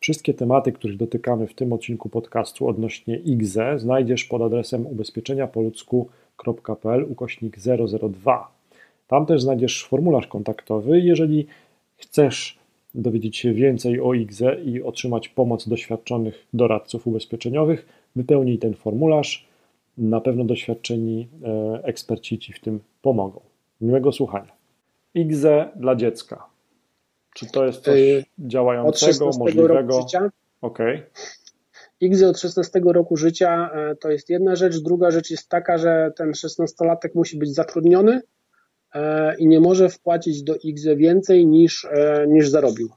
Wszystkie tematy, których dotykamy w tym odcinku podcastu odnośnie IGZE znajdziesz pod adresem ubezpieczeniapoludzku.pl ukośnik 002. Tam też znajdziesz formularz kontaktowy. Jeżeli chcesz dowiedzieć się więcej o IGZE i otrzymać pomoc doświadczonych doradców ubezpieczeniowych, wypełnij ten formularz. Na pewno doświadczeni e, eksperci Ci w tym pomogą. Miłego słuchania. IGZE dla dziecka. Czy to jest coś yy, działającego, możliwego? Roku życia. Okay. IGZE od 16 roku życia e, to jest jedna rzecz. Druga rzecz jest taka, że ten 16-latek musi być zatrudniony e, i nie może wpłacić do IGZE więcej niż, niż zarobił.